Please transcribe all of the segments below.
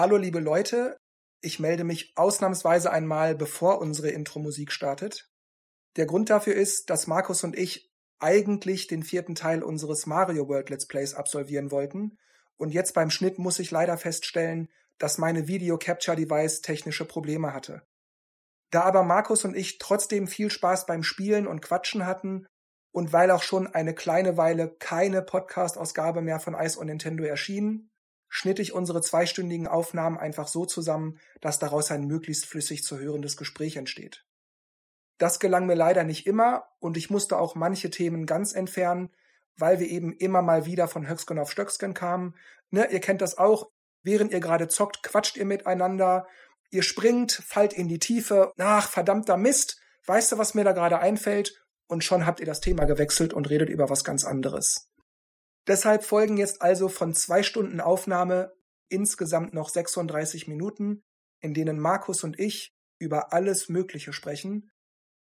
Hallo liebe Leute, ich melde mich ausnahmsweise einmal, bevor unsere Intro-Musik startet. Der Grund dafür ist, dass Markus und ich eigentlich den vierten Teil unseres Mario World Let's Plays absolvieren wollten. Und jetzt beim Schnitt muss ich leider feststellen, dass meine Video Capture Device technische Probleme hatte. Da aber Markus und ich trotzdem viel Spaß beim Spielen und Quatschen hatten und weil auch schon eine kleine Weile keine Podcast-Ausgabe mehr von Ice on Nintendo erschien, schnitt ich unsere zweistündigen Aufnahmen einfach so zusammen, dass daraus ein möglichst flüssig zu hörendes Gespräch entsteht. Das gelang mir leider nicht immer und ich musste auch manche Themen ganz entfernen, weil wir eben immer mal wieder von Höcksken auf Stöcksken kamen. Ne, ihr kennt das auch. Während ihr gerade zockt, quatscht ihr miteinander. Ihr springt, fallt in die Tiefe. Ach, verdammter Mist. Weißt du, was mir da gerade einfällt? Und schon habt ihr das Thema gewechselt und redet über was ganz anderes. Deshalb folgen jetzt also von zwei Stunden Aufnahme insgesamt noch 36 Minuten, in denen Markus und ich über alles Mögliche sprechen,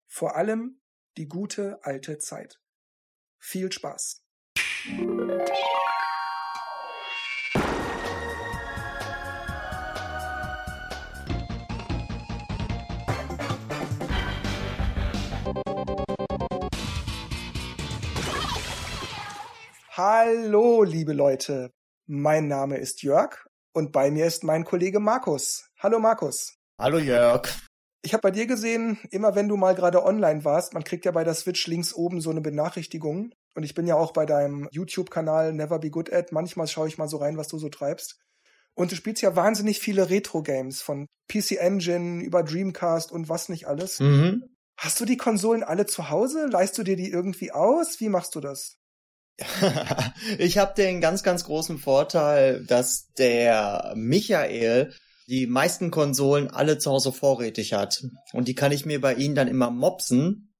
vor allem die gute alte Zeit. Viel Spaß! Hallo, liebe Leute. Mein Name ist Jörg und bei mir ist mein Kollege Markus. Hallo, Markus. Hallo, Jörg. Ich habe bei dir gesehen, immer wenn du mal gerade online warst, man kriegt ja bei der Switch links oben so eine Benachrichtigung. Und ich bin ja auch bei deinem YouTube-Kanal Never Be Good At. Manchmal schaue ich mal so rein, was du so treibst. Und du spielst ja wahnsinnig viele Retro-Games von PC Engine über Dreamcast und was nicht alles. Mhm. Hast du die Konsolen alle zu Hause? Leihst du dir die irgendwie aus? Wie machst du das? ich habe den ganz, ganz großen Vorteil, dass der Michael die meisten Konsolen alle zu Hause vorrätig hat. Und die kann ich mir bei ihm dann immer mopsen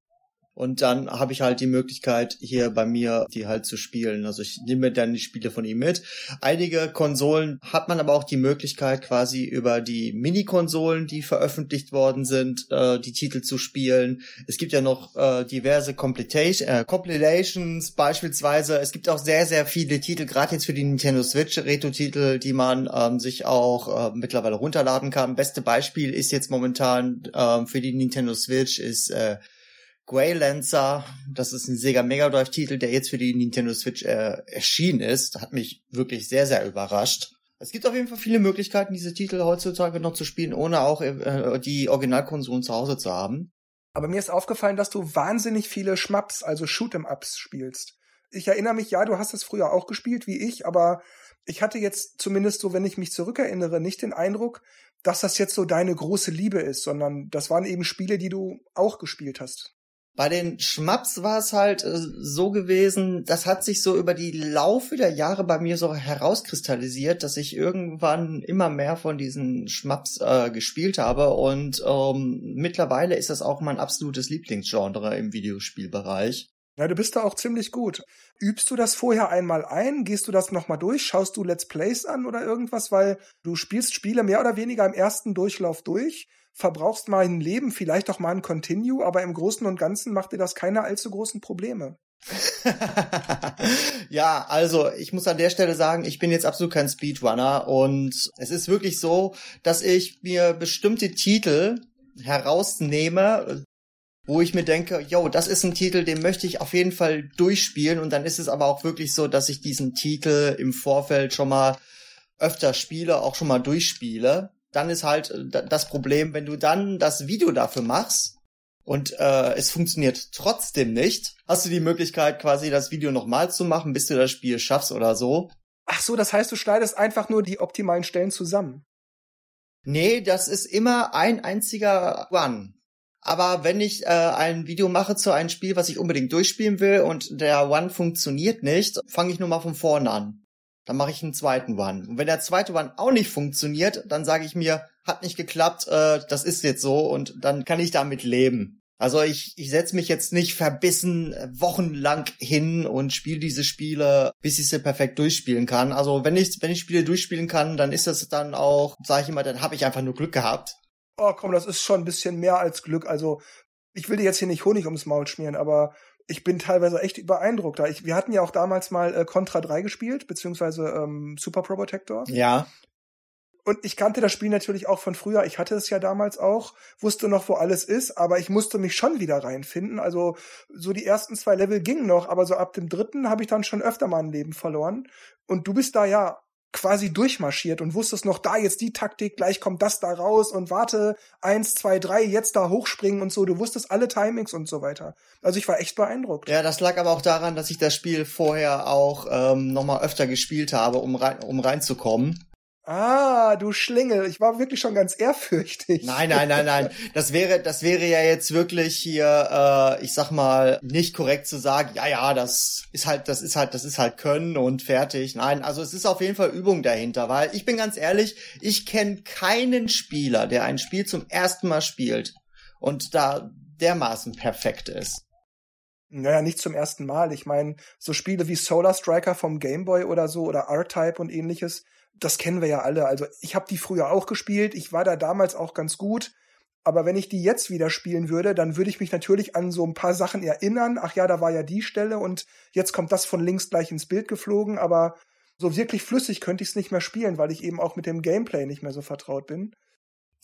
und dann habe ich halt die Möglichkeit, hier bei mir die halt zu spielen. Also ich nehme dann die Spiele von ihm mit. Einige Konsolen hat man aber auch die Möglichkeit, quasi über die Mini-Konsolen, die veröffentlicht worden sind, äh, die Titel zu spielen. Es gibt ja noch äh, diverse Completation, äh, Compilations beispielsweise. Es gibt auch sehr, sehr viele Titel, gerade jetzt für die Nintendo Switch, Retro-Titel, die man ähm, sich auch äh, mittlerweile runterladen kann. Beste Beispiel ist jetzt momentan äh, für die Nintendo Switch ist äh, Greylancer, das ist ein Sega Mega Drive Titel, der jetzt für die Nintendo Switch äh, erschienen ist, hat mich wirklich sehr, sehr überrascht. Es gibt auf jeden Fall viele Möglichkeiten, diese Titel heutzutage noch zu spielen, ohne auch äh, die Originalkonsolen zu Hause zu haben. Aber mir ist aufgefallen, dass du wahnsinnig viele Schmaps, also Shoot'em-Ups spielst. Ich erinnere mich, ja, du hast es früher auch gespielt wie ich, aber ich hatte jetzt zumindest so, wenn ich mich zurückerinnere, nicht den Eindruck, dass das jetzt so deine große Liebe ist, sondern das waren eben Spiele, die du auch gespielt hast. Bei den Schmaps war es halt äh, so gewesen, das hat sich so über die Laufe der Jahre bei mir so herauskristallisiert, dass ich irgendwann immer mehr von diesen Schmaps äh, gespielt habe und ähm, mittlerweile ist das auch mein absolutes Lieblingsgenre im Videospielbereich. Ja, du bist da auch ziemlich gut. Übst du das vorher einmal ein? Gehst du das nochmal durch? Schaust du Let's Plays an oder irgendwas? Weil du spielst Spiele mehr oder weniger im ersten Durchlauf durch verbrauchst mal ein Leben, vielleicht auch mal ein Continue, aber im Großen und Ganzen macht dir das keine allzu großen Probleme. ja, also ich muss an der Stelle sagen, ich bin jetzt absolut kein Speedrunner und es ist wirklich so, dass ich mir bestimmte Titel herausnehme, wo ich mir denke, yo, das ist ein Titel, den möchte ich auf jeden Fall durchspielen und dann ist es aber auch wirklich so, dass ich diesen Titel im Vorfeld schon mal öfter spiele, auch schon mal durchspiele dann ist halt äh, das Problem, wenn du dann das Video dafür machst und äh, es funktioniert trotzdem nicht, hast du die Möglichkeit quasi das Video nochmal zu machen, bis du das Spiel schaffst oder so. Ach so, das heißt, du schneidest einfach nur die optimalen Stellen zusammen. Nee, das ist immer ein einziger Run. Aber wenn ich äh, ein Video mache zu einem Spiel, was ich unbedingt durchspielen will und der One funktioniert nicht, fange ich nur mal von vorne an. Dann mache ich einen zweiten One. Und wenn der zweite One auch nicht funktioniert, dann sage ich mir, hat nicht geklappt, äh, das ist jetzt so und dann kann ich damit leben. Also ich, ich setze mich jetzt nicht verbissen äh, wochenlang hin und spiele diese Spiele, bis ich sie perfekt durchspielen kann. Also wenn ich, wenn ich Spiele durchspielen kann, dann ist das dann auch, sage ich immer, dann habe ich einfach nur Glück gehabt. Oh komm, das ist schon ein bisschen mehr als Glück. Also ich will dir jetzt hier nicht Honig ums Maul schmieren, aber ich bin teilweise echt beeindruckt. Ich, wir hatten ja auch damals mal äh, Contra 3 gespielt, beziehungsweise ähm, Super Pro Protector. Ja. Und ich kannte das Spiel natürlich auch von früher. Ich hatte es ja damals auch, wusste noch, wo alles ist, aber ich musste mich schon wieder reinfinden. Also so die ersten zwei Level gingen noch, aber so ab dem dritten habe ich dann schon öfter mal ein Leben verloren. Und du bist da ja quasi durchmarschiert und wusstest noch, da jetzt die Taktik, gleich kommt das da raus und warte, eins, zwei, drei, jetzt da hochspringen und so. Du wusstest alle Timings und so weiter. Also ich war echt beeindruckt. Ja, das lag aber auch daran, dass ich das Spiel vorher auch ähm, nochmal öfter gespielt habe, um, rein, um reinzukommen. Ah, du Schlingel, ich war wirklich schon ganz ehrfürchtig. Nein, nein, nein, nein. Das wäre, das wäre ja jetzt wirklich hier, äh, ich sag mal, nicht korrekt zu sagen, ja, ja, das ist halt, das ist halt, das ist halt Können und fertig. Nein, also es ist auf jeden Fall Übung dahinter, weil ich bin ganz ehrlich, ich kenne keinen Spieler, der ein Spiel zum ersten Mal spielt und da dermaßen perfekt ist. Naja, nicht zum ersten Mal. Ich meine, so Spiele wie Solar Striker vom Game Boy oder so oder R-Type und ähnliches, das kennen wir ja alle. Also ich habe die früher auch gespielt, ich war da damals auch ganz gut. Aber wenn ich die jetzt wieder spielen würde, dann würde ich mich natürlich an so ein paar Sachen erinnern. Ach ja, da war ja die Stelle und jetzt kommt das von links gleich ins Bild geflogen. Aber so wirklich flüssig könnte ich es nicht mehr spielen, weil ich eben auch mit dem Gameplay nicht mehr so vertraut bin.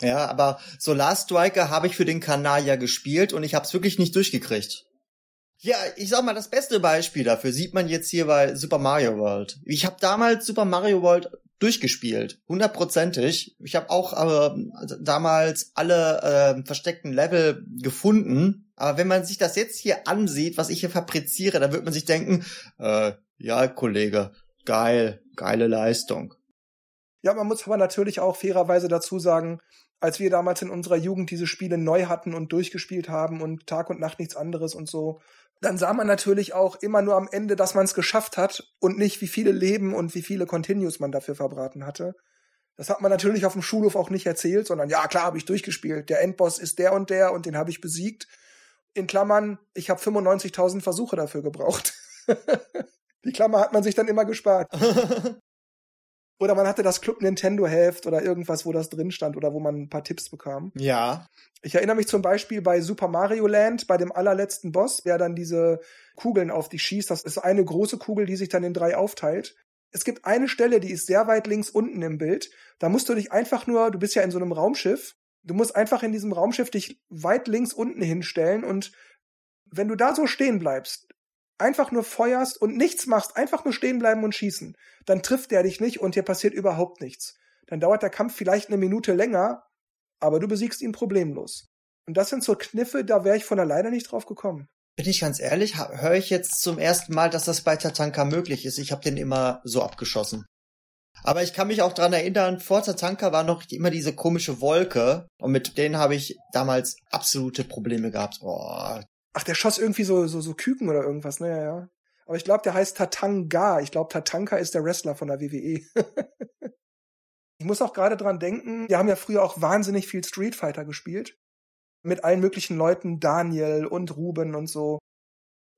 Ja, aber Solar Striker habe ich für den Kanal ja gespielt und ich habe es wirklich nicht durchgekriegt. Ja, ich sag mal, das beste Beispiel dafür sieht man jetzt hier bei Super Mario World. Ich habe damals Super Mario World durchgespielt, hundertprozentig. Ich habe auch äh, damals alle äh, versteckten Level gefunden. Aber wenn man sich das jetzt hier ansieht, was ich hier fabriziere, dann wird man sich denken, äh, ja, Kollege, geil, geile Leistung. Ja, man muss aber natürlich auch fairerweise dazu sagen, als wir damals in unserer Jugend diese Spiele neu hatten und durchgespielt haben und Tag und Nacht nichts anderes und so, dann sah man natürlich auch immer nur am Ende, dass man es geschafft hat und nicht, wie viele Leben und wie viele Continues man dafür verbraten hatte. Das hat man natürlich auf dem Schulhof auch nicht erzählt, sondern ja, klar habe ich durchgespielt. Der Endboss ist der und der und den habe ich besiegt. In Klammern, ich habe 95.000 Versuche dafür gebraucht. Die Klammer hat man sich dann immer gespart. Oder man hatte das Club Nintendo Heft oder irgendwas, wo das drin stand oder wo man ein paar Tipps bekam. Ja. Ich erinnere mich zum Beispiel bei Super Mario Land, bei dem allerletzten Boss, der dann diese Kugeln auf dich schießt. Das ist eine große Kugel, die sich dann in drei aufteilt. Es gibt eine Stelle, die ist sehr weit links unten im Bild. Da musst du dich einfach nur, du bist ja in so einem Raumschiff, du musst einfach in diesem Raumschiff dich weit links unten hinstellen und wenn du da so stehen bleibst, einfach nur feuerst und nichts machst, einfach nur stehen bleiben und schießen, dann trifft der dich nicht und dir passiert überhaupt nichts. Dann dauert der Kampf vielleicht eine Minute länger, aber du besiegst ihn problemlos. Und das sind so Kniffe, da wäre ich von alleine nicht drauf gekommen. Bin ich ganz ehrlich, höre ich jetzt zum ersten Mal, dass das bei Tatanka möglich ist. Ich habe den immer so abgeschossen. Aber ich kann mich auch dran erinnern, vor Tatanka war noch immer diese komische Wolke und mit denen habe ich damals absolute Probleme gehabt. Oh, Ach, der schoss irgendwie so, so, so Küken oder irgendwas, ne, ja. Aber ich glaube, der heißt Tatanga. Ich glaube, Tatanka ist der Wrestler von der WWE. ich muss auch gerade dran denken, wir haben ja früher auch wahnsinnig viel Street Fighter gespielt. Mit allen möglichen Leuten, Daniel und Ruben und so.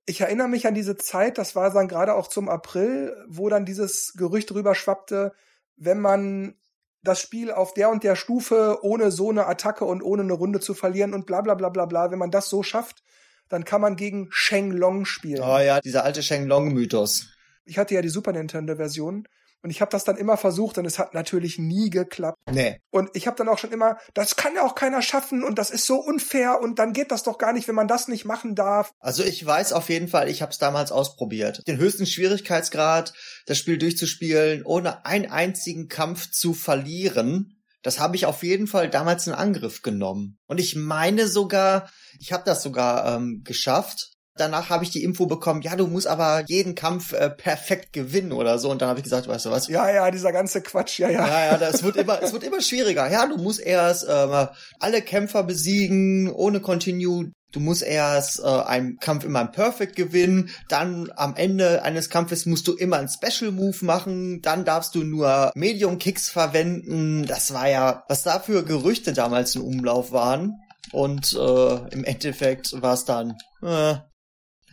Ich erinnere mich an diese Zeit, das war dann gerade auch zum April, wo dann dieses Gerücht rüber schwappte, wenn man das Spiel auf der und der Stufe ohne so eine Attacke und ohne eine Runde zu verlieren und bla bla bla bla bla, wenn man das so schafft, dann kann man gegen Sheng Long spielen. Oh ja, dieser alte Sheng Long Mythos. Ich hatte ja die Super Nintendo Version und ich habe das dann immer versucht und es hat natürlich nie geklappt. Nee. Und ich habe dann auch schon immer, das kann ja auch keiner schaffen und das ist so unfair und dann geht das doch gar nicht, wenn man das nicht machen darf. Also ich weiß auf jeden Fall, ich habe es damals ausprobiert. Den höchsten Schwierigkeitsgrad, das Spiel durchzuspielen, ohne einen einzigen Kampf zu verlieren. Das habe ich auf jeden Fall damals in Angriff genommen. Und ich meine sogar, ich habe das sogar ähm, geschafft. Danach habe ich die Info bekommen, ja, du musst aber jeden Kampf äh, perfekt gewinnen oder so. Und dann habe ich gesagt, weißt du was? Ja, ja, dieser ganze Quatsch, ja, ja. Ja, ja, das wird immer, es wird immer schwieriger. Ja, du musst erst äh, alle Kämpfer besiegen, ohne Continue. Du musst erst äh, einen Kampf immer im Perfect gewinnen, dann am Ende eines Kampfes musst du immer einen Special Move machen, dann darfst du nur Medium Kicks verwenden. Das war ja, was da für Gerüchte damals im Umlauf waren. Und äh, im Endeffekt war es dann. Äh.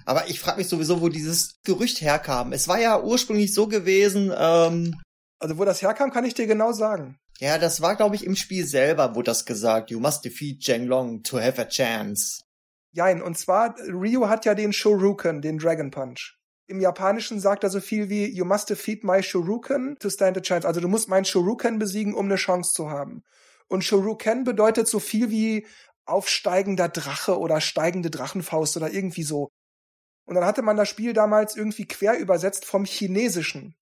Aber ich frage mich sowieso, wo dieses Gerücht herkam. Es war ja ursprünglich so gewesen. Ähm, also wo das herkam, kann ich dir genau sagen. Ja, das war, glaube ich, im Spiel selber, wo das gesagt. You must defeat Long to have a chance. Jein, und zwar, Ryu hat ja den Shoryuken, den Dragon Punch. Im Japanischen sagt er so viel wie You must defeat my Shuriken to stand a chance. Also du musst meinen Shuriken besiegen, um eine Chance zu haben. Und Shuriken bedeutet so viel wie aufsteigender Drache oder steigende Drachenfaust oder irgendwie so. Und dann hatte man das Spiel damals irgendwie quer übersetzt vom Chinesischen.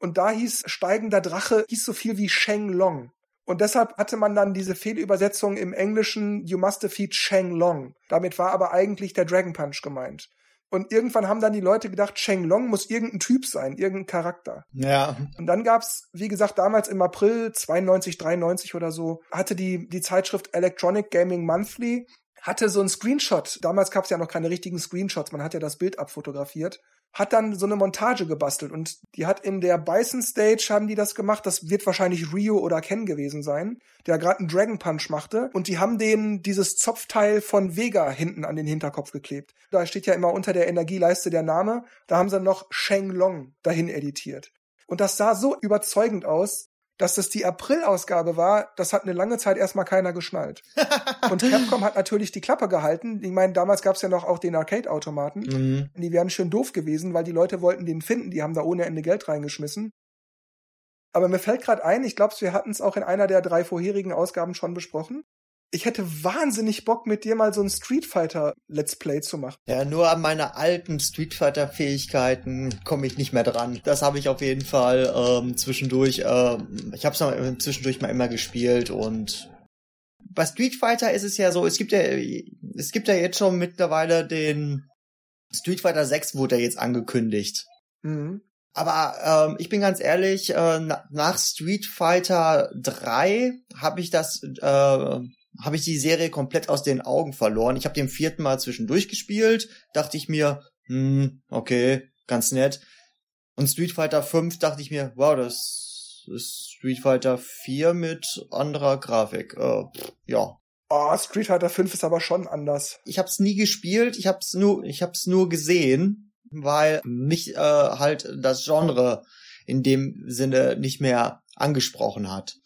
Und da hieß steigender Drache, hieß so viel wie Sheng Long. Und deshalb hatte man dann diese Fehlübersetzung im Englischen You must defeat Sheng Long. Damit war aber eigentlich der Dragon Punch gemeint. Und irgendwann haben dann die Leute gedacht, Sheng Long muss irgendein Typ sein, irgendein Charakter. Ja. Und dann gab's, wie gesagt, damals im April 92, 93 oder so, hatte die, die Zeitschrift Electronic Gaming Monthly hatte so ein Screenshot. Damals gab's ja noch keine richtigen Screenshots, man hat ja das Bild abfotografiert hat dann so eine Montage gebastelt und die hat in der Bison Stage haben die das gemacht. Das wird wahrscheinlich Rio oder Ken gewesen sein, der gerade einen Dragon Punch machte und die haben den dieses Zopfteil von Vega hinten an den Hinterkopf geklebt. Da steht ja immer unter der Energieleiste der Name. Da haben sie noch Sheng Long dahin editiert. Und das sah so überzeugend aus, dass das die April-Ausgabe war, das hat eine lange Zeit erstmal keiner geschnallt. und Capcom hat natürlich die Klappe gehalten. Ich meine, damals gab es ja noch auch den Arcade-Automaten. Mhm. Die wären schön doof gewesen, weil die Leute wollten den finden. Die haben da ohne Ende Geld reingeschmissen. Aber mir fällt gerade ein, ich glaube, wir hatten es auch in einer der drei vorherigen Ausgaben schon besprochen ich hätte wahnsinnig Bock, mit dir mal so ein Street Fighter Let's Play zu machen. Ja, nur an meine alten Street Fighter Fähigkeiten komme ich nicht mehr dran. Das habe ich auf jeden Fall ähm, zwischendurch. Ähm, ich habe es zwischendurch mal immer gespielt und bei Street Fighter ist es ja so, es gibt ja, es gibt ja jetzt schon mittlerweile den Street Fighter 6 wurde ja jetzt angekündigt. Mhm. Aber ähm, ich bin ganz ehrlich, äh, nach Street Fighter 3 habe ich das äh, habe ich die Serie komplett aus den Augen verloren. Ich habe den vierten Mal zwischendurch gespielt, dachte ich mir, hm, okay, ganz nett. Und Street Fighter 5 dachte ich mir, wow, das ist Street Fighter 4 mit anderer Grafik. Äh, ja. Oh, Street Fighter 5 ist aber schon anders. Ich habe es nie gespielt, ich habe es nur, ich habe es nur gesehen, weil mich äh, halt das Genre in dem Sinne nicht mehr angesprochen hat.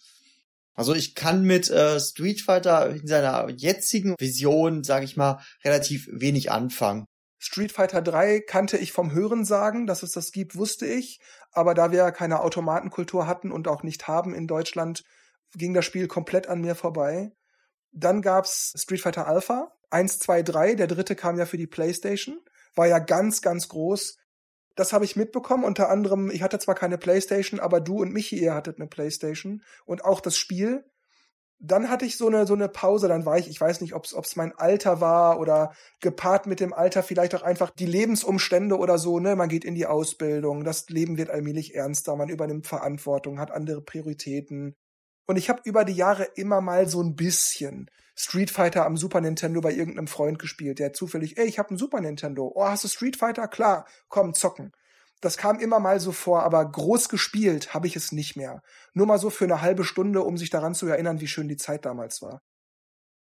Also ich kann mit äh, Street Fighter in seiner jetzigen Vision, sage ich mal, relativ wenig anfangen. Street Fighter 3 kannte ich vom Hören sagen, dass es das gibt, wusste ich, aber da wir ja keine Automatenkultur hatten und auch nicht haben in Deutschland, ging das Spiel komplett an mir vorbei. Dann gab's Street Fighter Alpha 1, 2, 3, der dritte kam ja für die PlayStation, war ja ganz, ganz groß, das habe ich mitbekommen. Unter anderem, ich hatte zwar keine Playstation, aber du und Michi, ihr hattet eine Playstation und auch das Spiel. Dann hatte ich so eine, so eine Pause, dann war ich, ich weiß nicht, ob es mein Alter war oder gepaart mit dem Alter vielleicht auch einfach die Lebensumstände oder so, ne? Man geht in die Ausbildung, das Leben wird allmählich ernster, man übernimmt Verantwortung, hat andere Prioritäten. Und ich habe über die Jahre immer mal so ein bisschen Street Fighter am Super Nintendo bei irgendeinem Freund gespielt, der zufällig, ey, ich habe ein Super Nintendo. Oh, hast du Street Fighter? Klar, komm, zocken. Das kam immer mal so vor, aber groß gespielt habe ich es nicht mehr. Nur mal so für eine halbe Stunde, um sich daran zu erinnern, wie schön die Zeit damals war.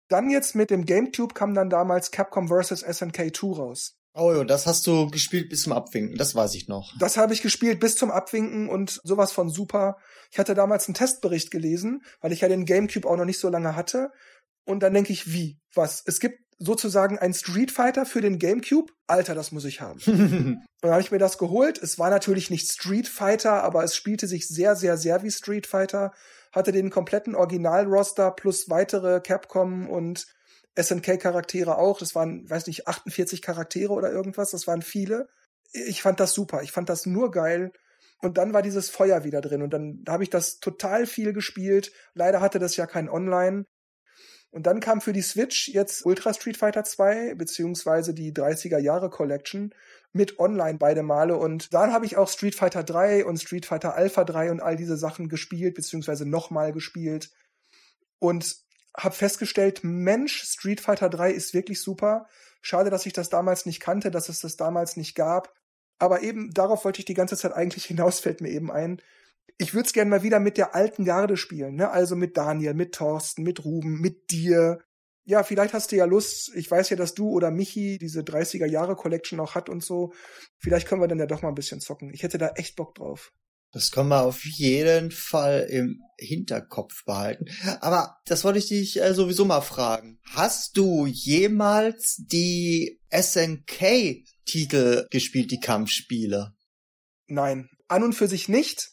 Dann jetzt mit dem GameCube kam dann damals Capcom vs. SNK 2 raus. Oh ja, das hast du gespielt bis zum Abwinken, das weiß ich noch. Das habe ich gespielt bis zum Abwinken und sowas von super. Ich hatte damals einen Testbericht gelesen, weil ich ja den GameCube auch noch nicht so lange hatte. Und dann denke ich, wie? Was? Es gibt sozusagen ein Street Fighter für den GameCube? Alter, das muss ich haben. und dann habe ich mir das geholt. Es war natürlich nicht Street Fighter, aber es spielte sich sehr, sehr, sehr wie Street Fighter. Hatte den kompletten Original-Roster plus weitere Capcom und SNK-Charaktere auch. Das waren, weiß nicht, 48 Charaktere oder irgendwas. Das waren viele. Ich fand das super. Ich fand das nur geil. Und dann war dieses Feuer wieder drin. Und dann habe ich das total viel gespielt. Leider hatte das ja kein Online. Und dann kam für die Switch jetzt Ultra Street Fighter 2, beziehungsweise die 30er Jahre Collection mit online beide Male. Und dann habe ich auch Street Fighter 3 und Street Fighter Alpha 3 und all diese Sachen gespielt, beziehungsweise nochmal gespielt. Und habe festgestellt, Mensch, Street Fighter 3 ist wirklich super. Schade, dass ich das damals nicht kannte, dass es das damals nicht gab. Aber eben darauf wollte ich die ganze Zeit eigentlich hinaus, fällt mir eben ein. Ich würde es gerne mal wieder mit der alten Garde spielen, ne? Also mit Daniel, mit Thorsten, mit Ruben, mit dir. Ja, vielleicht hast du ja Lust. Ich weiß ja, dass du oder Michi diese 30er Jahre Collection auch hat und so. Vielleicht können wir dann ja doch mal ein bisschen zocken. Ich hätte da echt Bock drauf. Das kann man auf jeden Fall im Hinterkopf behalten. Aber das wollte ich dich äh, sowieso mal fragen. Hast du jemals die SNK Titel gespielt, die Kampfspiele? Nein, an und für sich nicht.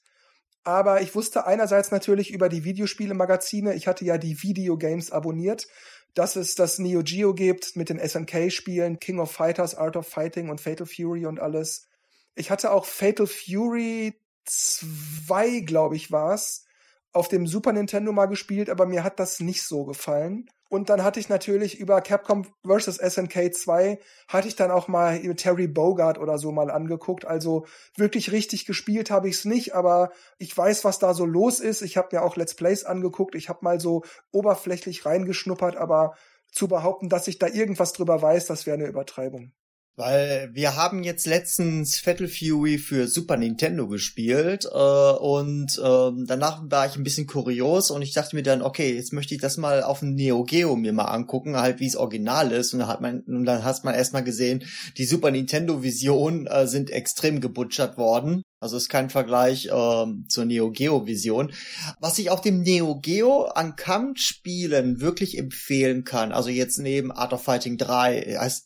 Aber ich wusste einerseits natürlich über die Videospiele-Magazine, ich hatte ja die Videogames abonniert, dass es das Neo Geo gibt mit den SNK-Spielen, King of Fighters, Art of Fighting und Fatal Fury und alles. Ich hatte auch Fatal Fury 2, glaube ich, war's, auf dem Super Nintendo mal gespielt, aber mir hat das nicht so gefallen. Und dann hatte ich natürlich über Capcom vs. SNK 2 hatte ich dann auch mal Terry Bogard oder so mal angeguckt. Also wirklich richtig gespielt habe ich es nicht, aber ich weiß, was da so los ist. Ich habe mir auch Let's Plays angeguckt. Ich habe mal so oberflächlich reingeschnuppert, aber zu behaupten, dass ich da irgendwas drüber weiß, das wäre eine Übertreibung. Weil wir haben jetzt letztens Fatal Fury für Super Nintendo gespielt äh, und äh, danach war ich ein bisschen kurios und ich dachte mir dann, okay, jetzt möchte ich das mal auf dem Neo Geo mir mal angucken, halt wie es original ist. Und dann hat man und dann hast man erstmal gesehen, die Super Nintendo Vision äh, sind extrem gebutschert worden also ist kein Vergleich ähm, zur Neo Geo Vision. Was ich auch dem Neo Geo an Kampfspielen wirklich empfehlen kann, also jetzt neben Art of Fighting 3,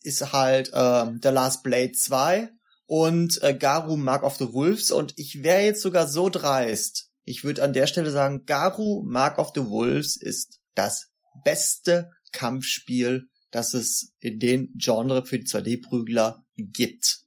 ist halt ähm, The Last Blade 2 und äh, Garu Mark of the Wolves und ich wäre jetzt sogar so dreist. Ich würde an der Stelle sagen, Garu Mark of the Wolves ist das beste Kampfspiel, das es in den Genre für die 2D-Prügler gibt.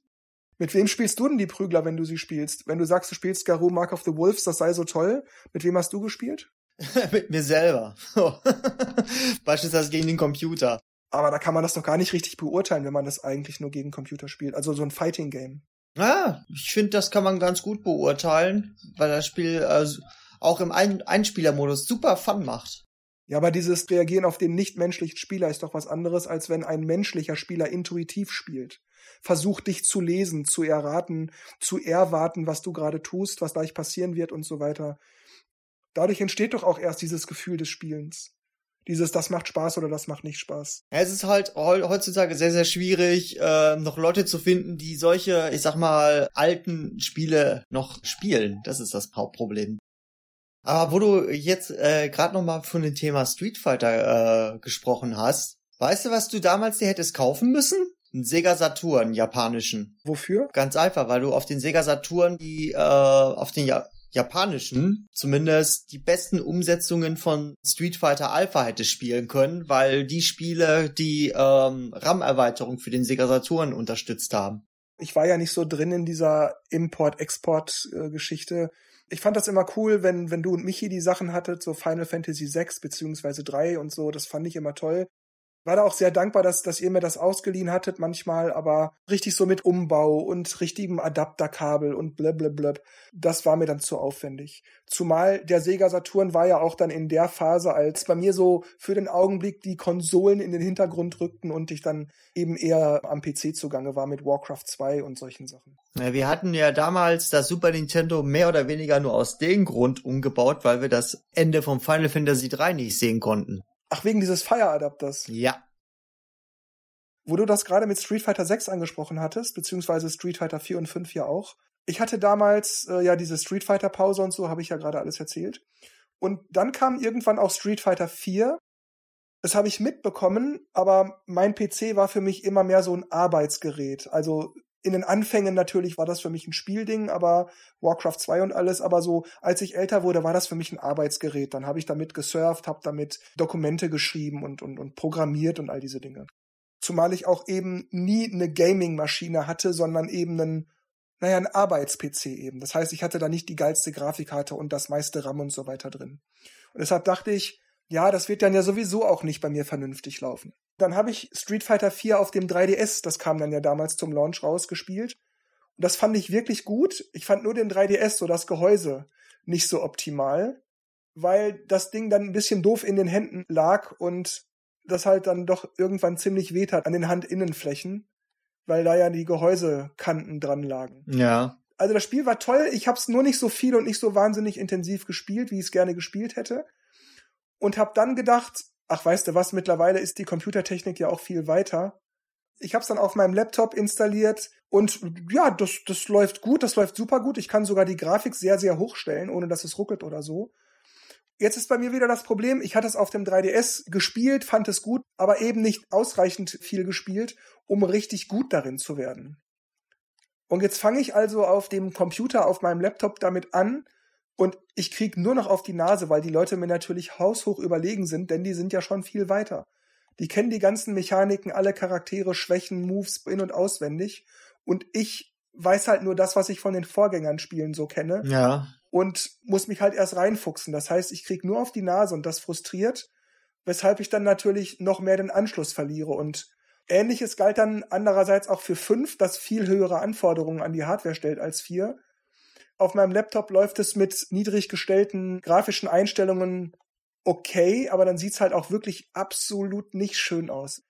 Mit wem spielst du denn die Prügler, wenn du sie spielst? Wenn du sagst, du spielst Garou Mark of the Wolves, das sei so toll, mit wem hast du gespielt? mit mir selber. Beispielsweise gegen den Computer. Aber da kann man das doch gar nicht richtig beurteilen, wenn man das eigentlich nur gegen Computer spielt. Also so ein Fighting Game. Ja, ich finde, das kann man ganz gut beurteilen, weil das Spiel also auch im Ein Einspielermodus super Fun macht. Ja, aber dieses Reagieren auf den nichtmenschlichen Spieler ist doch was anderes, als wenn ein menschlicher Spieler intuitiv spielt versucht dich zu lesen, zu erraten, zu erwarten, was du gerade tust, was gleich passieren wird und so weiter. Dadurch entsteht doch auch erst dieses Gefühl des Spielens. Dieses, das macht Spaß oder das macht nicht Spaß. Es ist halt heutzutage sehr, sehr schwierig, äh, noch Leute zu finden, die solche, ich sag mal, alten Spiele noch spielen. Das ist das Hauptproblem. Aber wo du jetzt äh, gerade noch mal von dem Thema Street Fighter äh, gesprochen hast, weißt du, was du damals dir hättest kaufen müssen? Ein Sega Saturn, japanischen. Wofür? Ganz einfach, weil du auf den Sega Saturn die, äh, auf den ja japanischen zumindest die besten Umsetzungen von Street Fighter Alpha hätte spielen können, weil die Spiele die ähm, RAM-Erweiterung für den Sega Saturn unterstützt haben. Ich war ja nicht so drin in dieser Import-Export-Geschichte. Ich fand das immer cool, wenn, wenn du und Michi die Sachen hattet, so Final Fantasy 6 beziehungsweise 3 und so, das fand ich immer toll war da auch sehr dankbar, dass, dass ihr mir das ausgeliehen hattet manchmal, aber richtig so mit Umbau und richtigem Adapterkabel und blablabla, das war mir dann zu aufwendig. Zumal der Sega Saturn war ja auch dann in der Phase, als bei mir so für den Augenblick die Konsolen in den Hintergrund rückten und ich dann eben eher am PC zugange war mit Warcraft 2 und solchen Sachen. Ja, wir hatten ja damals das Super Nintendo mehr oder weniger nur aus dem Grund umgebaut, weil wir das Ende vom Final Fantasy 3 nicht sehen konnten. Ach, wegen dieses Fire-Adapters. Ja. Wo du das gerade mit Street Fighter 6 angesprochen hattest, beziehungsweise Street Fighter 4 und 5 ja auch. Ich hatte damals äh, ja diese Street Fighter Pause und so, habe ich ja gerade alles erzählt. Und dann kam irgendwann auch Street Fighter 4. Das habe ich mitbekommen, aber mein PC war für mich immer mehr so ein Arbeitsgerät. Also in den Anfängen natürlich war das für mich ein Spielding, aber Warcraft 2 und alles, aber so als ich älter wurde, war das für mich ein Arbeitsgerät. Dann habe ich damit gesurft, habe damit Dokumente geschrieben und, und, und programmiert und all diese Dinge. Zumal ich auch eben nie eine Gaming-Maschine hatte, sondern eben einen, naja, ein Arbeits-PC eben. Das heißt, ich hatte da nicht die geilste Grafikkarte und das meiste RAM und so weiter drin. Und deshalb dachte ich, ja, das wird dann ja sowieso auch nicht bei mir vernünftig laufen. Dann habe ich Street Fighter 4 auf dem 3DS, das kam dann ja damals zum Launch raus, gespielt. Und das fand ich wirklich gut. Ich fand nur den 3DS, so das Gehäuse, nicht so optimal, weil das Ding dann ein bisschen doof in den Händen lag und das halt dann doch irgendwann ziemlich weht hat an den Handinnenflächen, weil da ja die Gehäusekanten dran lagen. Ja. Also das Spiel war toll, ich habe es nur nicht so viel und nicht so wahnsinnig intensiv gespielt, wie ich es gerne gespielt hätte. Und habe dann gedacht, ach weißt du was, mittlerweile ist die Computertechnik ja auch viel weiter. Ich habe es dann auf meinem Laptop installiert und ja, das, das läuft gut, das läuft super gut. Ich kann sogar die Grafik sehr, sehr hoch stellen, ohne dass es ruckelt oder so. Jetzt ist bei mir wieder das Problem, ich hatte es auf dem 3DS gespielt, fand es gut, aber eben nicht ausreichend viel gespielt, um richtig gut darin zu werden. Und jetzt fange ich also auf dem Computer, auf meinem Laptop damit an und ich krieg nur noch auf die Nase, weil die Leute mir natürlich haushoch überlegen sind, denn die sind ja schon viel weiter. Die kennen die ganzen Mechaniken, alle Charaktere, Schwächen, Moves in- und auswendig. Und ich weiß halt nur das, was ich von den Vorgängern spielen so kenne. Ja. Und muss mich halt erst reinfuchsen. Das heißt, ich krieg nur auf die Nase und das frustriert, weshalb ich dann natürlich noch mehr den Anschluss verliere. Und ähnliches galt dann andererseits auch für fünf, das viel höhere Anforderungen an die Hardware stellt als vier. Auf meinem Laptop läuft es mit niedrig gestellten grafischen Einstellungen okay, aber dann sieht's halt auch wirklich absolut nicht schön aus.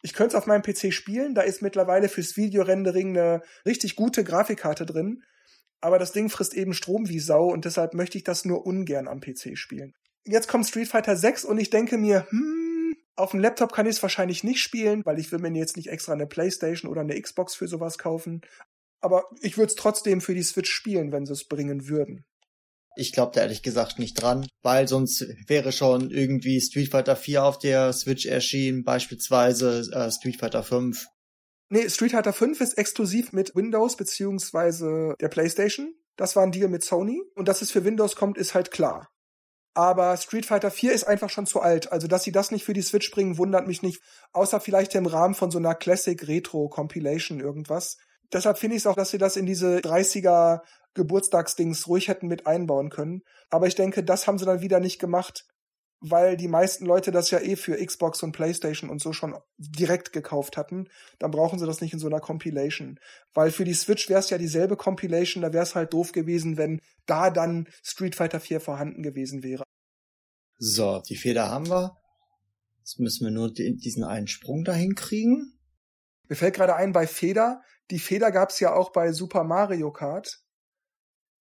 Ich könnte es auf meinem PC spielen, da ist mittlerweile fürs Videorendering eine richtig gute Grafikkarte drin, aber das Ding frisst eben Strom wie Sau und deshalb möchte ich das nur ungern am PC spielen. Jetzt kommt Street Fighter 6 und ich denke mir, hm, auf dem Laptop kann ich es wahrscheinlich nicht spielen, weil ich will mir jetzt nicht extra eine Playstation oder eine Xbox für sowas kaufen. Aber ich würde es trotzdem für die Switch spielen, wenn sie es bringen würden. Ich glaube da ehrlich gesagt nicht dran, weil sonst wäre schon irgendwie Street Fighter 4 auf der Switch erschienen, beispielsweise äh, Street Fighter 5. Nee, Street Fighter 5 ist exklusiv mit Windows beziehungsweise der PlayStation. Das war ein Deal mit Sony. Und dass es für Windows kommt, ist halt klar. Aber Street Fighter 4 ist einfach schon zu alt. Also, dass sie das nicht für die Switch bringen, wundert mich nicht. Außer vielleicht im Rahmen von so einer Classic Retro Compilation irgendwas. Deshalb finde ich es auch, dass sie das in diese 30er Geburtstagsdings ruhig hätten mit einbauen können. Aber ich denke, das haben sie dann wieder nicht gemacht, weil die meisten Leute das ja eh für Xbox und PlayStation und so schon direkt gekauft hatten. Dann brauchen sie das nicht in so einer Compilation. Weil für die Switch wäre es ja dieselbe Compilation, da wäre es halt doof gewesen, wenn da dann Street Fighter 4 vorhanden gewesen wäre. So, die Feder haben wir. Jetzt müssen wir nur diesen einen Sprung dahin kriegen. Mir fällt gerade ein, bei Feder, die Feder gab es ja auch bei Super Mario Kart.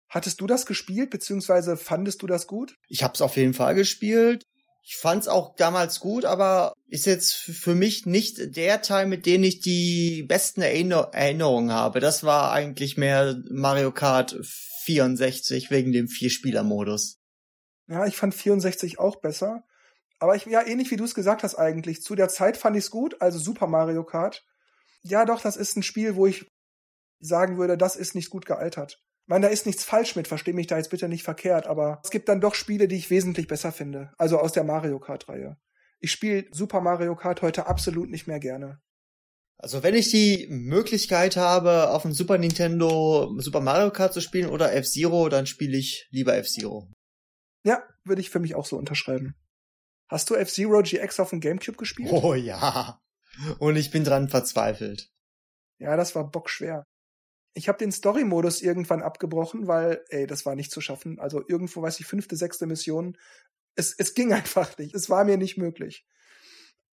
Hattest du das gespielt, beziehungsweise fandest du das gut? Ich habe es auf jeden Fall gespielt. Ich fand es auch damals gut, aber ist jetzt für mich nicht der Teil, mit dem ich die besten Erinner Erinnerungen habe. Das war eigentlich mehr Mario Kart 64 wegen dem Vierspieler-Modus. Ja, ich fand 64 auch besser. Aber ich, ja, ähnlich wie du es gesagt hast eigentlich. Zu der Zeit fand ich es gut, also Super Mario Kart. Ja, doch, das ist ein Spiel, wo ich sagen würde, das ist nicht gut gealtert. Ich meine, da ist nichts falsch mit, versteh mich da jetzt bitte nicht verkehrt, aber es gibt dann doch Spiele, die ich wesentlich besser finde. Also aus der Mario Kart-Reihe. Ich spiele Super Mario Kart heute absolut nicht mehr gerne. Also wenn ich die Möglichkeit habe, auf dem Super Nintendo Super Mario Kart zu spielen oder F-Zero, dann spiele ich lieber F-Zero. Ja, würde ich für mich auch so unterschreiben. Hast du F-Zero GX auf dem Gamecube gespielt? Oh ja. Und ich bin dran verzweifelt. Ja, das war bockschwer. Ich habe den Story-Modus irgendwann abgebrochen, weil, ey, das war nicht zu schaffen. Also irgendwo, weiß ich, fünfte, sechste Mission. Es, es ging einfach nicht. Es war mir nicht möglich.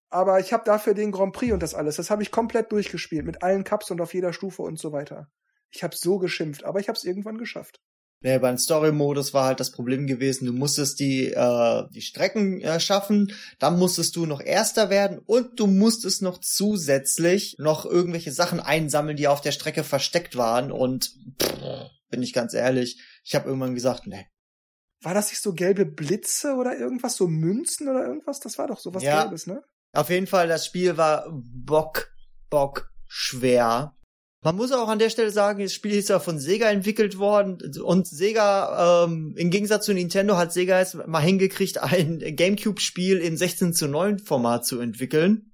Aber ich habe dafür den Grand Prix und das alles. Das habe ich komplett durchgespielt, mit allen Cups und auf jeder Stufe und so weiter. Ich habe so geschimpft, aber ich habe es irgendwann geschafft. Ja, beim Story-Modus war halt das Problem gewesen, du musstest die, äh, die Strecken äh, schaffen, dann musstest du noch Erster werden und du musstest noch zusätzlich noch irgendwelche Sachen einsammeln, die auf der Strecke versteckt waren und pff, bin ich ganz ehrlich, ich habe irgendwann gesagt, ne. War das nicht so gelbe Blitze oder irgendwas, so Münzen oder irgendwas? Das war doch sowas Ja. Gelbes, ne? Auf jeden Fall, das Spiel war bock, bock schwer. Man muss auch an der Stelle sagen, das Spiel ist ja von Sega entwickelt worden und Sega, ähm, im Gegensatz zu Nintendo, hat Sega jetzt mal hingekriegt, ein Gamecube-Spiel in 16 zu 9 Format zu entwickeln.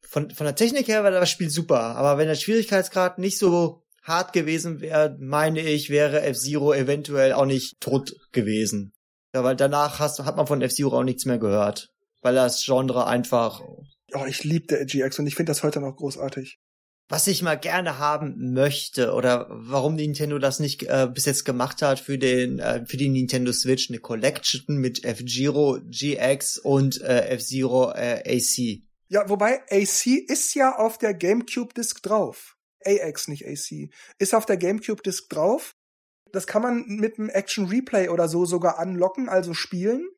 Von, von der Technik her war das Spiel super, aber wenn der Schwierigkeitsgrad nicht so hart gewesen wäre, meine ich, wäre F-Zero eventuell auch nicht tot gewesen. Ja, weil danach hast, hat man von F-Zero auch nichts mehr gehört. Weil das Genre einfach Oh, ich liebte GX und ich finde das heute noch großartig. Was ich mal gerne haben möchte oder warum Nintendo das nicht äh, bis jetzt gemacht hat für den äh, für die Nintendo Switch eine Collection mit F-Zero GX und äh, F-Zero äh, AC. Ja, wobei AC ist ja auf der GameCube Disc drauf. AX, nicht AC. Ist auf der GameCube Disc drauf. Das kann man mit einem Action Replay oder so sogar anlocken, also spielen.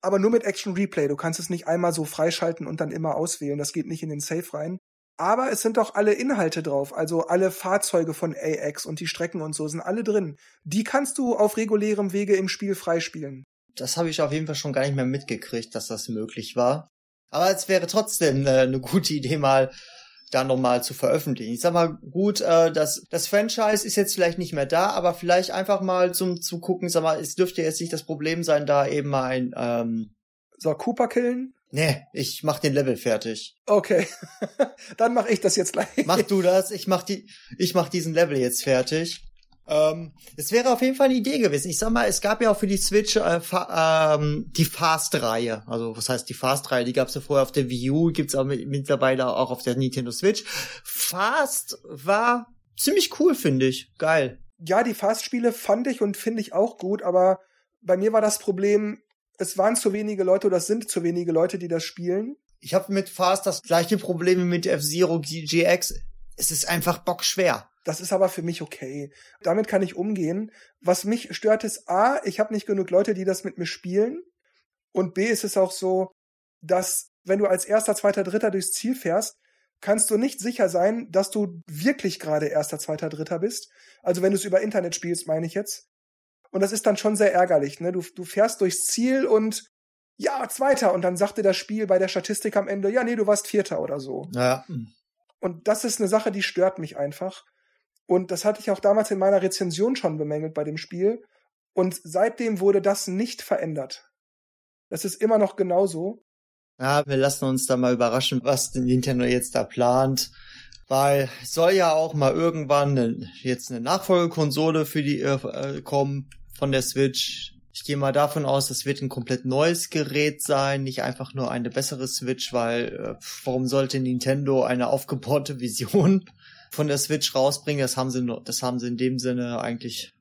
Aber nur mit Action Replay. Du kannst es nicht einmal so freischalten und dann immer auswählen. Das geht nicht in den Safe rein. Aber es sind doch alle Inhalte drauf, also alle Fahrzeuge von AX und die Strecken und so sind alle drin. Die kannst du auf regulärem Wege im Spiel freispielen. Das habe ich auf jeden Fall schon gar nicht mehr mitgekriegt, dass das möglich war. Aber es wäre trotzdem äh, eine gute Idee mal da nochmal zu veröffentlichen. Ich sag mal, gut, äh, das, das Franchise ist jetzt vielleicht nicht mehr da, aber vielleicht einfach mal zum zu gucken, sag mal, es dürfte jetzt nicht das Problem sein, da eben mal ein ähm, Soll Cooper killen? Nee, ich mach den Level fertig. Okay. Dann mach ich das jetzt gleich. Mach du das, ich mach die, ich mach diesen Level jetzt fertig. Ähm, es wäre auf jeden Fall eine Idee gewesen. Ich sag mal, es gab ja auch für die Switch äh, fa ähm, die Fast-Reihe. Also was heißt die Fast-Reihe? Die gab's ja vorher auf der Wii U, gibt's aber mittlerweile auch auf der Nintendo Switch. Fast war ziemlich cool, finde ich. Geil. Ja, die Fast-Spiele fand ich und finde ich auch gut, aber bei mir war das Problem, es waren zu wenige Leute oder es sind zu wenige Leute, die das spielen. Ich habe mit Fast das gleiche Problem wie mit F-Zero GX. Es ist einfach bockschwer. Das ist aber für mich okay. Damit kann ich umgehen. Was mich stört ist A, ich habe nicht genug Leute, die das mit mir spielen. Und B ist es auch so, dass wenn du als erster, zweiter, dritter durchs Ziel fährst, kannst du nicht sicher sein, dass du wirklich gerade erster, zweiter, dritter bist. Also wenn du es über Internet spielst, meine ich jetzt. Und das ist dann schon sehr ärgerlich. Ne? Du, du fährst durchs Ziel und ja, Zweiter. Und dann sagte das Spiel bei der Statistik am Ende, ja, nee, du warst Vierter oder so. Ja. Und das ist eine Sache, die stört mich einfach. Und das hatte ich auch damals in meiner Rezension schon bemängelt bei dem Spiel. Und seitdem wurde das nicht verändert. Das ist immer noch genauso. Ja, wir lassen uns da mal überraschen, was Nintendo jetzt da plant. Weil soll ja auch mal irgendwann jetzt eine Nachfolgekonsole für die äh, kommen von der Switch. Ich gehe mal davon aus, das wird ein komplett neues Gerät sein, nicht einfach nur eine bessere Switch, weil äh, warum sollte Nintendo eine aufgebaute Vision von der Switch rausbringen? Das haben sie nur, das haben sie in dem Sinne eigentlich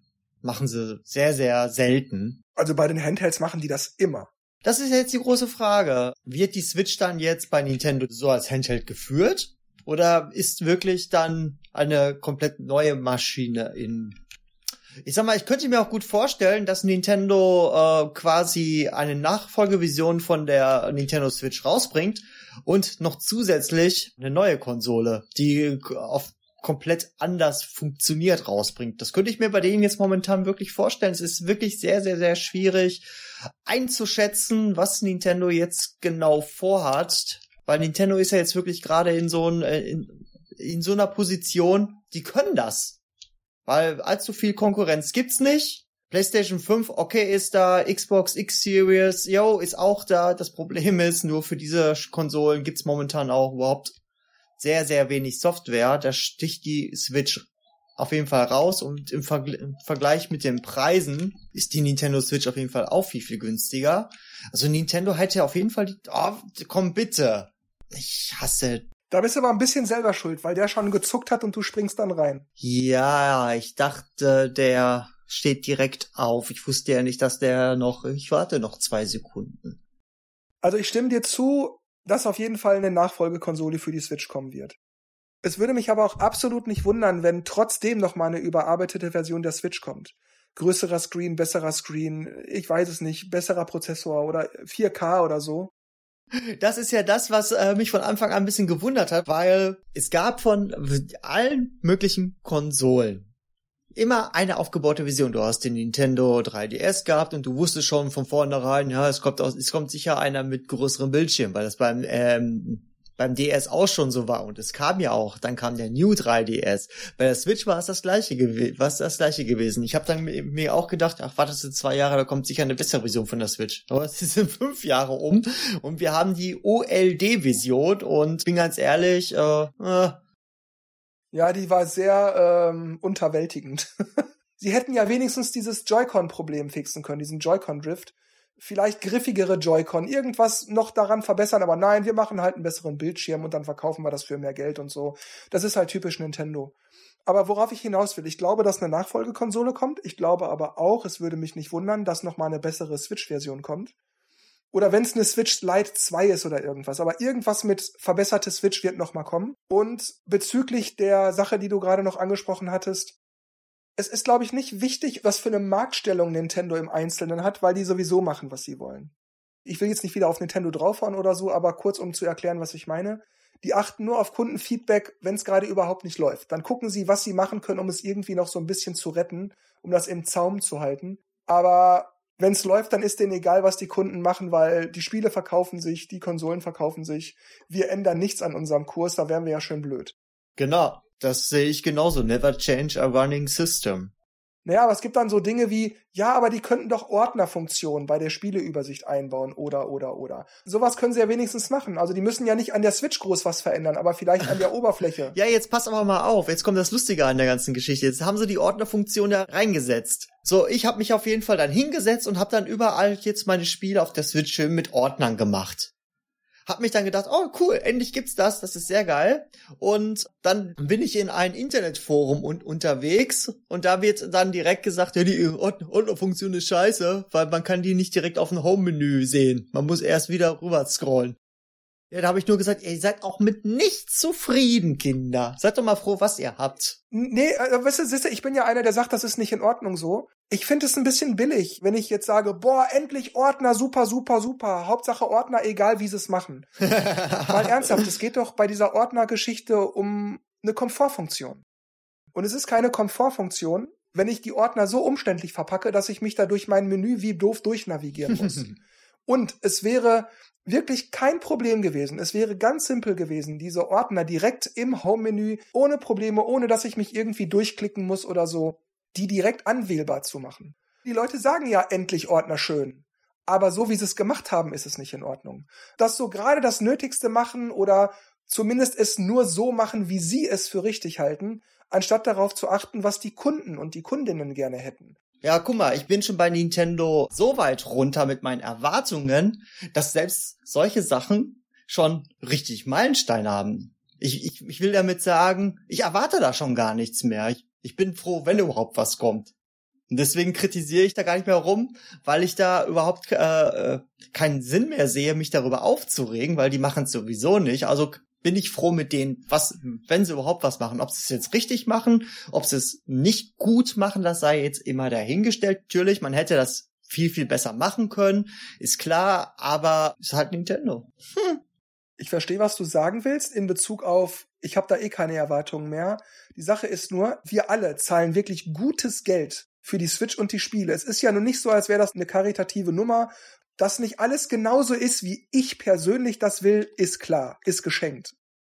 machen sie sehr sehr selten. Also bei den Handhelds machen die das immer. Das ist jetzt die große Frage. Wird die Switch dann jetzt bei Nintendo so als Handheld geführt? Oder ist wirklich dann eine komplett neue Maschine in ich sag mal, ich könnte mir auch gut vorstellen, dass Nintendo äh, quasi eine Nachfolgevision von der Nintendo Switch rausbringt und noch zusätzlich eine neue Konsole, die auf komplett anders funktioniert rausbringt. Das könnte ich mir bei denen jetzt momentan wirklich vorstellen. Es ist wirklich sehr, sehr, sehr schwierig einzuschätzen, was Nintendo jetzt genau vorhat. Weil Nintendo ist ja jetzt wirklich gerade in so ein, äh, in, in so einer Position, die können das. Weil allzu viel Konkurrenz gibt's nicht. PlayStation 5, okay, ist da, Xbox X Series, yo, ist auch da. Das Problem ist, nur für diese Konsolen gibt's momentan auch überhaupt sehr, sehr wenig Software. Da sticht die Switch auf jeden Fall raus und im, Vergl im, Vergleich mit den Preisen ist die Nintendo Switch auf jeden Fall auch viel, viel günstiger. Also Nintendo hätte auf jeden Fall die, oh, komm bitte. Ich hasse. Da bist du aber ein bisschen selber schuld, weil der schon gezuckt hat und du springst dann rein. Ja, ich dachte, der steht direkt auf. Ich wusste ja nicht, dass der noch, ich warte noch zwei Sekunden. Also ich stimme dir zu, dass auf jeden Fall eine Nachfolgekonsole für die Switch kommen wird. Es würde mich aber auch absolut nicht wundern, wenn trotzdem noch mal eine überarbeitete Version der Switch kommt. Größerer Screen, besserer Screen, ich weiß es nicht, besserer Prozessor oder 4K oder so. Das ist ja das, was äh, mich von Anfang an ein bisschen gewundert hat, weil es gab von allen möglichen Konsolen immer eine aufgebaute Vision. Du hast den Nintendo 3DS gehabt und du wusstest schon von vornherein, ja, es kommt aus, es kommt sicher einer mit größerem Bildschirm, weil das beim ähm, beim DS auch schon so war und es kam ja auch, dann kam der New 3DS. Bei der Switch war es das gleiche gewesen, war es das gleiche gewesen. Ich habe dann mir auch gedacht, ach, wartest du zwei Jahre, da kommt sicher eine bessere Vision von der Switch. Aber es sind fünf Jahre um und wir haben die OLD-Vision und bin ganz ehrlich, äh, äh, ja, die war sehr ähm, unterwältigend. Sie hätten ja wenigstens dieses Joy-Con-Problem fixen können, diesen Joy-Con-Drift vielleicht griffigere Joy-Con, irgendwas noch daran verbessern, aber nein, wir machen halt einen besseren Bildschirm und dann verkaufen wir das für mehr Geld und so. Das ist halt typisch Nintendo. Aber worauf ich hinaus will, ich glaube, dass eine Nachfolgekonsole kommt. Ich glaube aber auch, es würde mich nicht wundern, dass noch mal eine bessere Switch-Version kommt. Oder wenn es eine Switch Lite 2 ist oder irgendwas. Aber irgendwas mit verbesserte Switch wird noch mal kommen. Und bezüglich der Sache, die du gerade noch angesprochen hattest, es ist, glaube ich, nicht wichtig, was für eine Marktstellung Nintendo im Einzelnen hat, weil die sowieso machen, was sie wollen. Ich will jetzt nicht wieder auf Nintendo draufhauen oder so, aber kurz, um zu erklären, was ich meine. Die achten nur auf Kundenfeedback, wenn es gerade überhaupt nicht läuft. Dann gucken sie, was sie machen können, um es irgendwie noch so ein bisschen zu retten, um das im Zaum zu halten. Aber Wenn es läuft, dann ist denen egal, was die Kunden machen, weil die Spiele verkaufen sich, die Konsolen verkaufen sich. Wir ändern nichts an unserem Kurs, da wären wir ja schön blöd. Genau, das sehe ich genauso. Never change a running system. Naja, aber es gibt dann so Dinge wie, ja, aber die könnten doch Ordnerfunktionen bei der Spieleübersicht einbauen oder, oder, oder. Sowas können sie ja wenigstens machen. Also die müssen ja nicht an der Switch groß was verändern, aber vielleicht an der Oberfläche. Ja, jetzt pass aber mal auf. Jetzt kommt das Lustige an der ganzen Geschichte. Jetzt haben sie die Ordnerfunktion da reingesetzt. So, ich habe mich auf jeden Fall dann hingesetzt und habe dann überall jetzt meine Spiele auf der Switch mit Ordnern gemacht hab mich dann gedacht, oh cool, endlich gibt's das, das ist sehr geil. Und dann bin ich in ein Internetforum un unterwegs und da wird dann direkt gesagt, ja, die Ordnerfunktion ist scheiße, weil man kann die nicht direkt auf dem Home-Menü sehen. Man muss erst wieder rüber scrollen. Ja, da habe ich nur gesagt, ihr seid auch mit nichts zufrieden, Kinder. Seid doch mal froh, was ihr habt. Nee, äh, weißt du, siehste, ich bin ja einer, der sagt, das ist nicht in Ordnung so. Ich finde es ein bisschen billig, wenn ich jetzt sage, boah, endlich Ordner, super, super, super. Hauptsache Ordner, egal wie sie es machen. Mal ernsthaft, es geht doch bei dieser Ordnergeschichte um eine Komfortfunktion. Und es ist keine Komfortfunktion, wenn ich die Ordner so umständlich verpacke, dass ich mich da durch mein Menü wie doof durchnavigieren muss. Und es wäre wirklich kein Problem gewesen. Es wäre ganz simpel gewesen, diese Ordner direkt im Home-Menü, ohne Probleme, ohne dass ich mich irgendwie durchklicken muss oder so, die direkt anwählbar zu machen. Die Leute sagen ja endlich Ordner schön. Aber so wie sie es gemacht haben, ist es nicht in Ordnung. Dass so gerade das Nötigste machen oder zumindest es nur so machen, wie sie es für richtig halten, anstatt darauf zu achten, was die Kunden und die Kundinnen gerne hätten. Ja, guck mal, ich bin schon bei Nintendo so weit runter mit meinen Erwartungen, dass selbst solche Sachen schon richtig Meilenstein haben. Ich, ich, ich will damit sagen, ich erwarte da schon gar nichts mehr. Ich, ich bin froh, wenn überhaupt was kommt. Und deswegen kritisiere ich da gar nicht mehr rum, weil ich da überhaupt äh, äh keinen Sinn mehr sehe, mich darüber aufzuregen, weil die machen es sowieso nicht. Also bin ich froh mit denen, was, wenn sie überhaupt was machen. Ob sie es jetzt richtig machen, ob sie es nicht gut machen, das sei jetzt immer dahingestellt. Natürlich, man hätte das viel, viel besser machen können, ist klar, aber ist halt Nintendo. Hm. Ich verstehe, was du sagen willst in Bezug auf, ich habe da eh keine Erwartungen mehr. Die Sache ist nur, wir alle zahlen wirklich gutes Geld für die Switch und die Spiele. Es ist ja nun nicht so, als wäre das eine karitative Nummer, dass nicht alles genauso ist, wie ich persönlich das will, ist klar, ist geschenkt.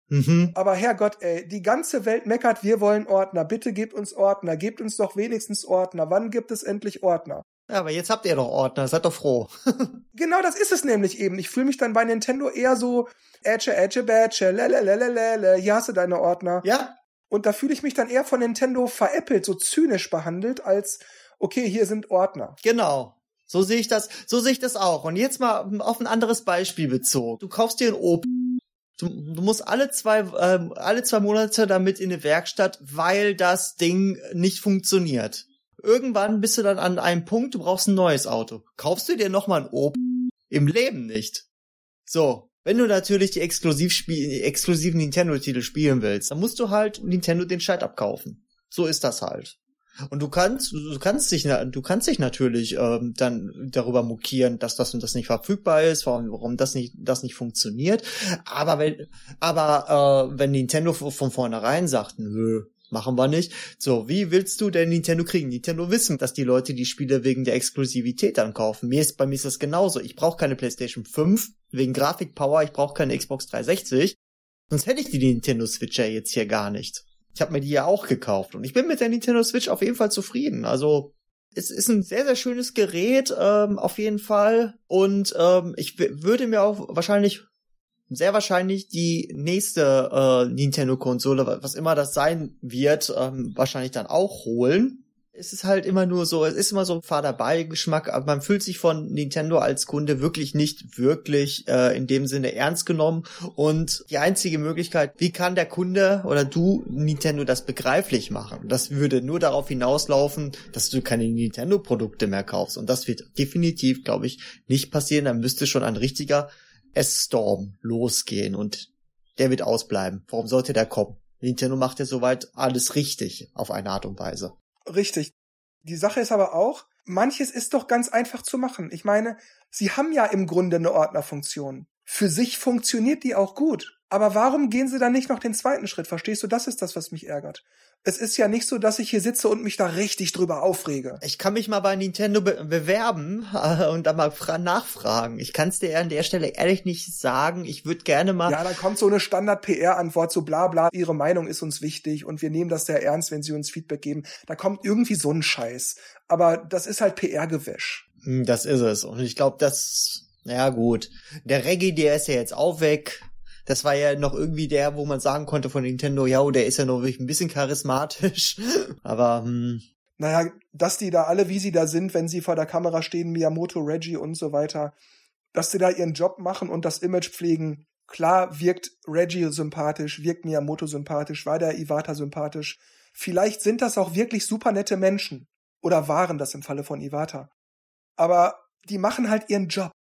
Mhm. Aber Herrgott, ey, die ganze Welt meckert, wir wollen Ordner. Bitte gebt uns Ordner. Gebt uns doch wenigstens Ordner. Wann gibt es endlich Ordner? Ja, aber jetzt habt ihr doch Ordner. Seid doch froh. genau, das ist es nämlich eben. Ich fühle mich dann bei Nintendo eher so, ätsche, ätsche, bätsche, lelelelelele, hier hast du deine Ordner. Ja. Und da fühle ich mich dann eher von Nintendo veräppelt, so zynisch behandelt, als, okay, hier sind Ordner. Genau. So sehe ich das, so sehe ich das auch. Und jetzt mal auf ein anderes Beispiel bezogen. Du kaufst dir ein Opel. Du, du musst alle zwei, ähm, alle zwei Monate damit in eine Werkstatt, weil das Ding nicht funktioniert. Irgendwann bist du dann an einem Punkt, du brauchst ein neues Auto. Kaufst du dir nochmal ein Opel? Im Leben nicht. So. Wenn du natürlich die exklusiv exklusiven Nintendo-Titel spielen willst, dann musst du halt Nintendo den Scheit abkaufen. So ist das halt. Und du kannst, du kannst dich, du kannst dich natürlich ähm, dann darüber mokieren, dass das und das nicht verfügbar ist, warum, warum das nicht, das nicht funktioniert. Aber wenn, aber äh, wenn Nintendo von vornherein sagt, nö, machen wir nicht. So, wie willst du denn Nintendo kriegen? Nintendo wissen, dass die Leute die Spiele wegen der Exklusivität ankaufen. Mir ist, bei mir ist das genauso. Ich brauche keine PlayStation 5 wegen Grafikpower, ich brauche keine Xbox 360. Sonst hätte ich die Nintendo Switch ja jetzt hier gar nicht. Ich habe mir die ja auch gekauft und ich bin mit der Nintendo Switch auf jeden Fall zufrieden. Also es ist ein sehr, sehr schönes Gerät, ähm, auf jeden Fall. Und ähm, ich würde mir auch wahrscheinlich, sehr wahrscheinlich die nächste äh, Nintendo-Konsole, was immer das sein wird, ähm, wahrscheinlich dann auch holen es ist halt immer nur so, es ist immer so ein fader Beigeschmack, aber man fühlt sich von Nintendo als Kunde wirklich nicht wirklich äh, in dem Sinne ernst genommen und die einzige Möglichkeit, wie kann der Kunde oder du Nintendo das begreiflich machen? Das würde nur darauf hinauslaufen, dass du keine Nintendo Produkte mehr kaufst und das wird definitiv, glaube ich, nicht passieren, dann müsste schon ein richtiger S-Storm losgehen und der wird ausbleiben. Warum sollte der kommen? Nintendo macht ja soweit alles richtig auf eine Art und Weise. Richtig. Die Sache ist aber auch, manches ist doch ganz einfach zu machen. Ich meine, sie haben ja im Grunde eine Ordnerfunktion. Für sich funktioniert die auch gut. Aber warum gehen sie dann nicht noch den zweiten Schritt? Verstehst du? Das ist das, was mich ärgert. Es ist ja nicht so, dass ich hier sitze und mich da richtig drüber aufrege. Ich kann mich mal bei Nintendo be bewerben äh, und da mal nachfragen. Ich kann es dir an der Stelle ehrlich nicht sagen. Ich würde gerne mal. Ja, da kommt so eine Standard-PR-Antwort, so bla bla, ihre Meinung ist uns wichtig und wir nehmen das sehr ernst, wenn sie uns Feedback geben. Da kommt irgendwie so ein Scheiß. Aber das ist halt PR-Gewäsch. Hm, das ist es. Und ich glaube, das, ja gut. Der Reggae, der ist ja jetzt auch weg das war ja noch irgendwie der, wo man sagen konnte von Nintendo, ja, der ist ja noch wirklich ein bisschen charismatisch. Aber hm. Naja, dass die da alle, wie sie da sind, wenn sie vor der Kamera stehen, Miyamoto, Reggie und so weiter, dass sie da ihren Job machen und das Image pflegen. Klar wirkt Reggie sympathisch, wirkt Miyamoto sympathisch, war der Iwata sympathisch. Vielleicht sind das auch wirklich super nette Menschen. Oder waren das im Falle von Iwata. Aber die machen halt ihren Job.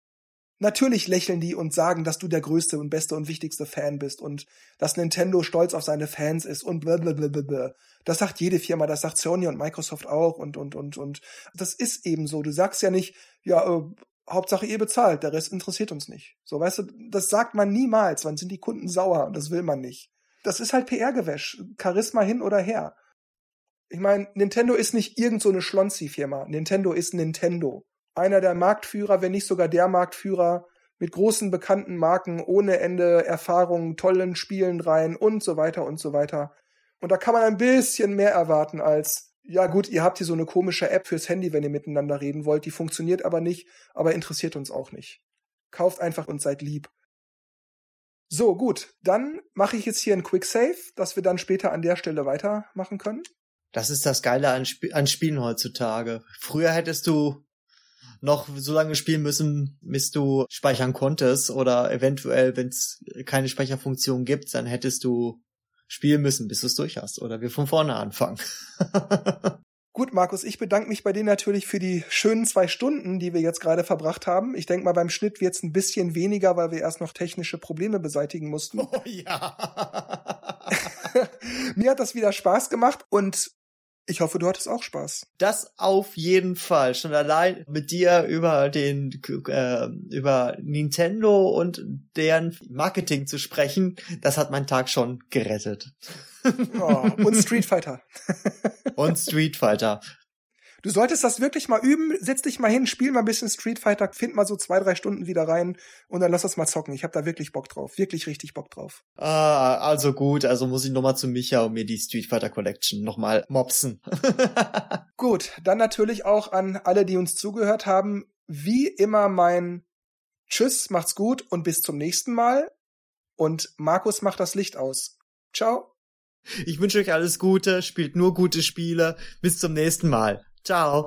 Natürlich lächeln die und sagen, dass du der größte und beste und wichtigste Fan bist und dass Nintendo stolz auf seine Fans ist und blablabla. Das sagt jede Firma, das sagt Sony und Microsoft auch und, und, und, und. Das ist eben so. Du sagst ja nicht, ja, äh, Hauptsache ihr bezahlt, der Rest interessiert uns nicht. So, weißt du, das sagt man niemals. Wann sind die Kunden sauer? Das will man nicht. Das ist halt PR-Gewäsch. Charisma hin oder her. Ich meine, Nintendo ist nicht irgend so eine Schlonzi-Firma. Nintendo ist Nintendo einer der Marktführer, wenn nicht sogar der Marktführer mit großen bekannten Marken, ohne Ende Erfahrung, tollen Spielen rein und so weiter und so weiter. Und da kann man ein bisschen mehr erwarten als, ja gut, ihr habt hier so eine komische App fürs Handy, wenn ihr miteinander reden wollt, die funktioniert aber nicht, aber interessiert uns auch nicht. Kauft einfach und seid lieb. So, gut, dann mache ich jetzt hier ein Quick Save, dass wir dann später an der Stelle weitermachen können. Das ist das Geile an, Sp an Spielen heutzutage. Früher hättest du noch so lange spielen müssen, bis du speichern konntest oder eventuell, wenn es keine Speicherfunktion gibt, dann hättest du spielen müssen, bis du es durch hast oder wir von vorne anfangen. Gut, Markus, ich bedanke mich bei dir natürlich für die schönen zwei Stunden, die wir jetzt gerade verbracht haben. Ich denke mal, beim Schnitt wird es ein bisschen weniger, weil wir erst noch technische Probleme beseitigen mussten. Oh ja. Mir hat das wieder Spaß gemacht und ich hoffe, du hattest auch Spaß. Das auf jeden Fall. Schon allein mit dir über den äh, über Nintendo und deren Marketing zu sprechen, das hat meinen Tag schon gerettet. Oh, und Street Fighter. und Street Fighter. Du solltest das wirklich mal üben. Setz dich mal hin, spiel mal ein bisschen Street Fighter, find mal so zwei, drei Stunden wieder rein und dann lass das mal zocken. Ich habe da wirklich Bock drauf. Wirklich richtig Bock drauf. Ah, also gut. Also muss ich nochmal zu Micha und mir die Street Fighter Collection nochmal mopsen. gut, dann natürlich auch an alle, die uns zugehört haben. Wie immer mein Tschüss, macht's gut und bis zum nächsten Mal. Und Markus macht das Licht aus. Ciao. Ich wünsche euch alles Gute, spielt nur gute Spiele. Bis zum nächsten Mal. Ciao.